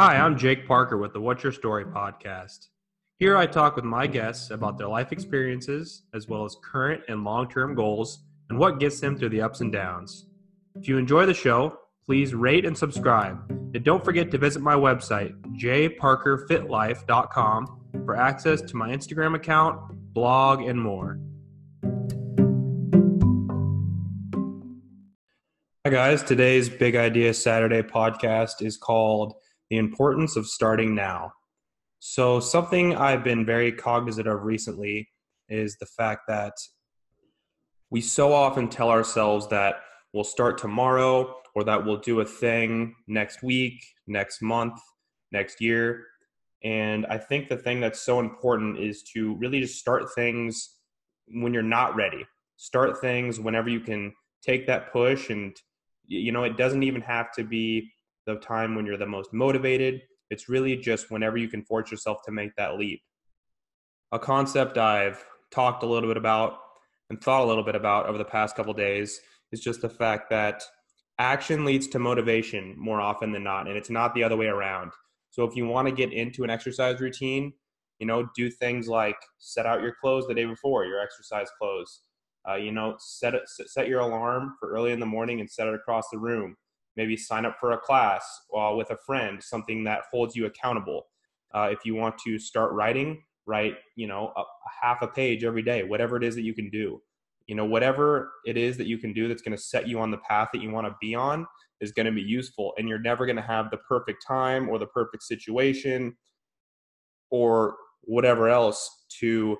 Hi, I'm Jake Parker with the What's Your Story podcast. Here I talk with my guests about their life experiences, as well as current and long term goals, and what gets them through the ups and downs. If you enjoy the show, please rate and subscribe. And don't forget to visit my website, jparkerfitlife.com, for access to my Instagram account, blog, and more. Hi, guys. Today's Big Idea Saturday podcast is called The Importance of Starting Now. So, something I've been very cognizant of recently is the fact that we so often tell ourselves that we'll start tomorrow or that we'll do a thing next week, next month, next year. And I think the thing that's so important is to really just start things when you're not ready. Start things whenever you can take that push and you know, it doesn't even have to be the time when you're the most motivated. It's really just whenever you can force yourself to make that leap. A concept I've talked a little bit about and thought a little bit about over the past couple days is just the fact that action leads to motivation more often than not, and it's not the other way around. So if you want to get into an exercise routine, you know, do things like set out your clothes the day before, your exercise clothes. Uh, you know, set set your alarm for early in the morning and set it across the room. Maybe sign up for a class uh, with a friend, something that holds you accountable. Uh, if you want to start writing, write you know a, a half a page every day, whatever it is that you can do. You know, whatever it is that you can do that's going to set you on the path that you want to be on is going to be useful. And you're never going to have the perfect time or the perfect situation or whatever else to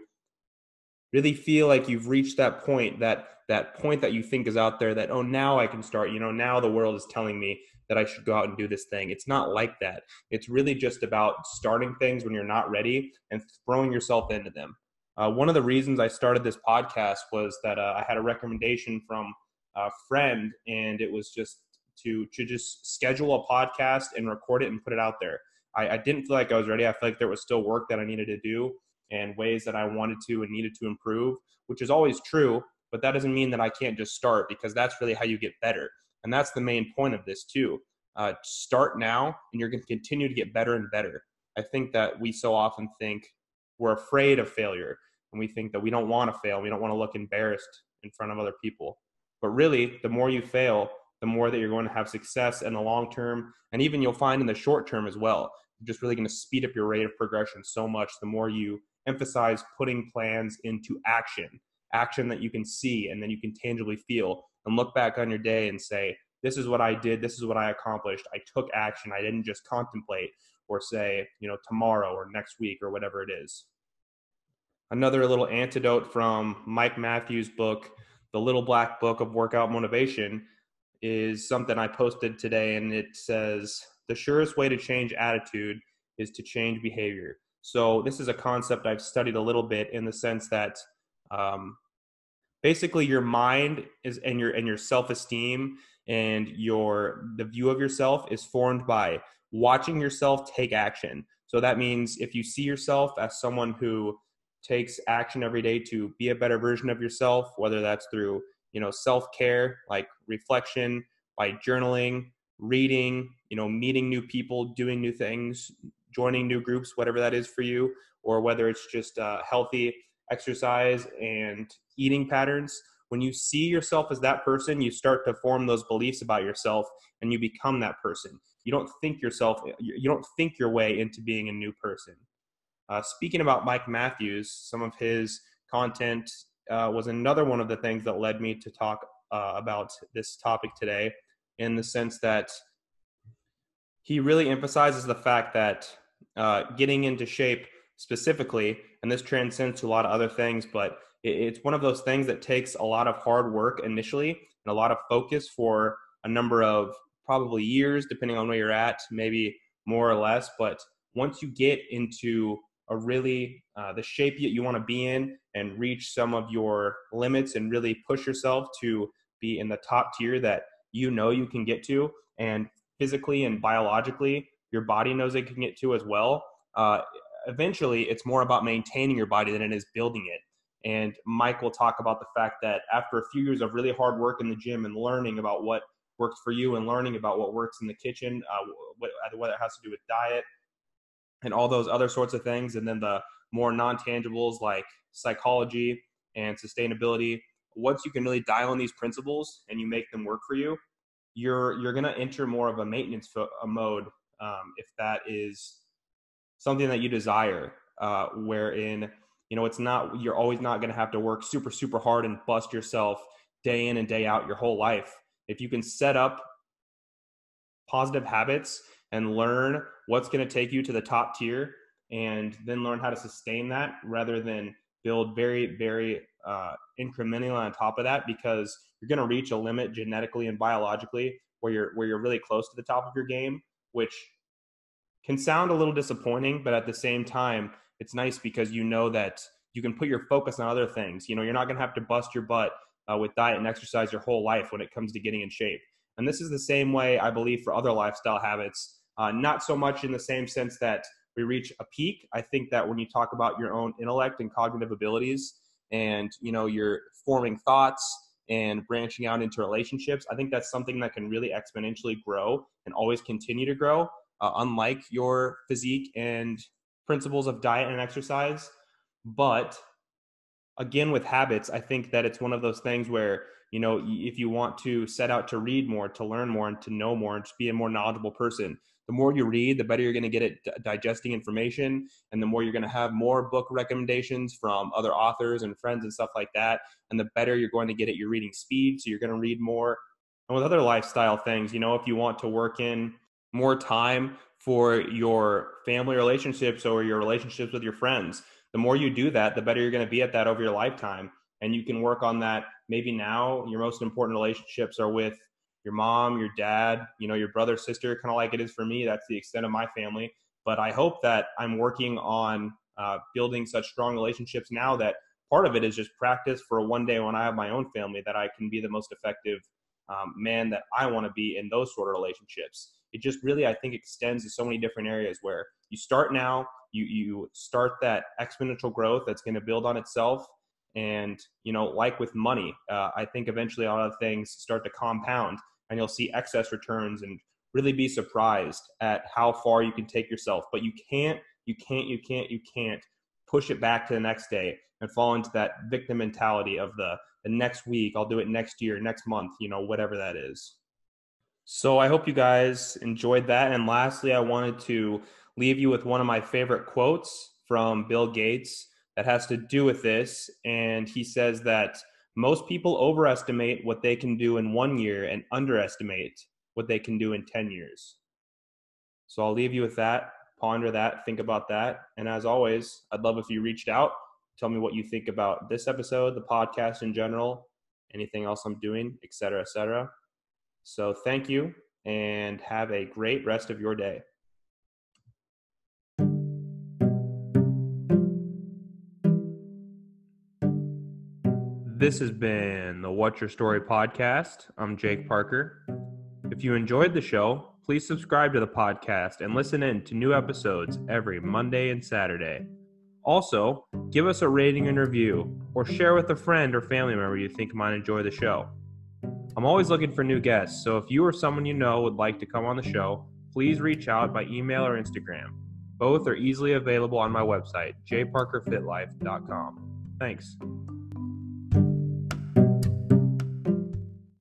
really feel like you've reached that point that that point that you think is out there that oh now i can start you know now the world is telling me that i should go out and do this thing. It's not like that. It's really just about starting things when you're not ready and throwing yourself into them. Uh, one of the reasons i started this podcast was that uh, i had a recommendation from a friend and it was just to to just schedule a podcast and record it and put it out there. I, I didn't feel like i was ready. I felt like there was still work that i needed to do and ways that I wanted to and needed to improve, which is always true. But that doesn't mean that I can't just start because that's really how you get better. And that's the main point of this, too. Uh, start now and you're going to continue to get better and better. I think that we so often think we're afraid of failure and we think that we don't want to fail. We don't want to look embarrassed in front of other people. But really, the more you fail, the more that you're going to have success in the long term. And even you'll find in the short term as well. You're just really going to speed up your rate of progression so much the more you emphasize putting plans into action, action that you can see and then you can tangibly feel and look back on your day and say, this is what I did, this is what I accomplished. I took action. I didn't just contemplate or say, you know, tomorrow or next week or whatever it is. Another little antidote from Mike Matthews' book, The Little Black Book of Workout Motivation, is something I posted today, and it says, The surest way to change attitude is to change behavior. So this is a concept I've studied a little bit in the sense that um, basically your mind is and your and your self-esteem and your the view of yourself is formed by watching yourself take action. So that means if you see yourself as someone who takes action every day to be a better version of yourself, whether that's through you know self-care like reflection, by journaling, reading, you know, meeting new people, doing new things, joining new groups, whatever that is for you, or whether it's just uh, healthy exercise and eating patterns. When you see yourself as that person, you start to form those beliefs about yourself and you become that person. You don't think yourself, you don't think your way into being a new person. Uh, speaking about Mike Matthews, some of his content uh, was another one of the things that led me to talk uh, about this topic today in the sense that he really emphasizes the fact that uh, getting into shape specifically, and this transcends to a lot of other things, but it, it's one of those things that takes a lot of hard work initially and a lot of focus for a number of probably years, depending on where you're at, maybe more or less. But once you get into a really uh, the shape that you want to be in and reach some of your limits and really push yourself to be in the top tier that you know you can get to and physically and biologically your body knows it can get to as well. Uh, eventually, it's more about maintaining your body than it is building it. And Mike will talk about the fact that after a few years of really hard work in the gym and learning about what works for you and learning about what works in the kitchen, uh, whether it has to do with diet and all those other sorts of things, and then the more non tangibles like psychology and sustainability. Once you can really dial in these principles and you make them work for you, you're you're going to enter more of a maintenance fo- a mode um, if that is something that you desire, uh, wherein you know it's not you're always not going to have to work super super hard and bust yourself day in and day out your whole life. If you can set up positive habits and learn what's going to take you to the top tier and then learn how to sustain that rather than build very very uh, incrementally on top of that because you're going to reach a limit genetically and biologically where you're where you're really close to the top of your game which can sound a little disappointing but at the same time it's nice because you know that you can put your focus on other things you know you're not going to have to bust your butt uh, with diet and exercise your whole life when it comes to getting in shape and this is the same way i believe for other lifestyle habits uh, not so much in the same sense that we reach a peak. I think that when you talk about your own intellect and cognitive abilities, and you know you're forming thoughts and branching out into relationships, I think that's something that can really exponentially grow and always continue to grow. Uh, unlike your physique and principles of diet and exercise, but again with habits, I think that it's one of those things where you know if you want to set out to read more, to learn more, and to know more, and to be a more knowledgeable person the more you read, the better you're going to get at digesting information, and the more you're going to have more book recommendations from other authors and friends and stuff like that. And the better you're going to get at your reading speed, so you're going to read more. And with other lifestyle things, you know, if you want to work in more time for your family relationships or your relationships with your friends, the more you do that, the better you're going to be at that over your lifetime. And you can work on that maybe now. Your most important relationships are with your mom, your dad, you know, your brother, sister, kind of like it is for me. That's the extent of my family. But I hope that I'm working on uh, building such strong relationships now that part of it is just practice for one day when I have my own family that I can be the most effective um, man that I want to be in those sort of relationships. It just really, I think, extends to so many different areas where you start now, you you start that exponential growth that's going to build on itself, and you know, like with money, uh, I think eventually a lot of things start to compound and you'll see excess returns and really be surprised at how far you can take yourself. But you can't, you can't, you can't, you can't push it back to the next day and fall into that victim mentality of the, the next week, I'll do it next year, next month, you know, whatever that is. So I hope you guys enjoyed that. And lastly, I wanted to leave you with one of my favorite quotes from Bill Gates that has to do with this. And he says that most people overestimate what they can do in one year and underestimate what they can do in 10 years. So I'll leave you with that. Ponder that, think about that. And as always, I'd love if you reached out, tell me what you think about this episode, the podcast in general, anything else I'm doing, et cetera, et cetera. So thank you and have a great rest of your day. This has been the What's Your Story podcast. I'm Jake Parker. If you enjoyed the show, please subscribe to the podcast and listen in to new episodes every Monday and Saturday. Also, give us a rating and review, or share with a friend or family member you think might enjoy the show. I'm always looking for new guests, so if you or someone you know would like to come on the show, please reach out by email or Instagram. Both are easily available on my website, jparkerfitlife.com. Thanks.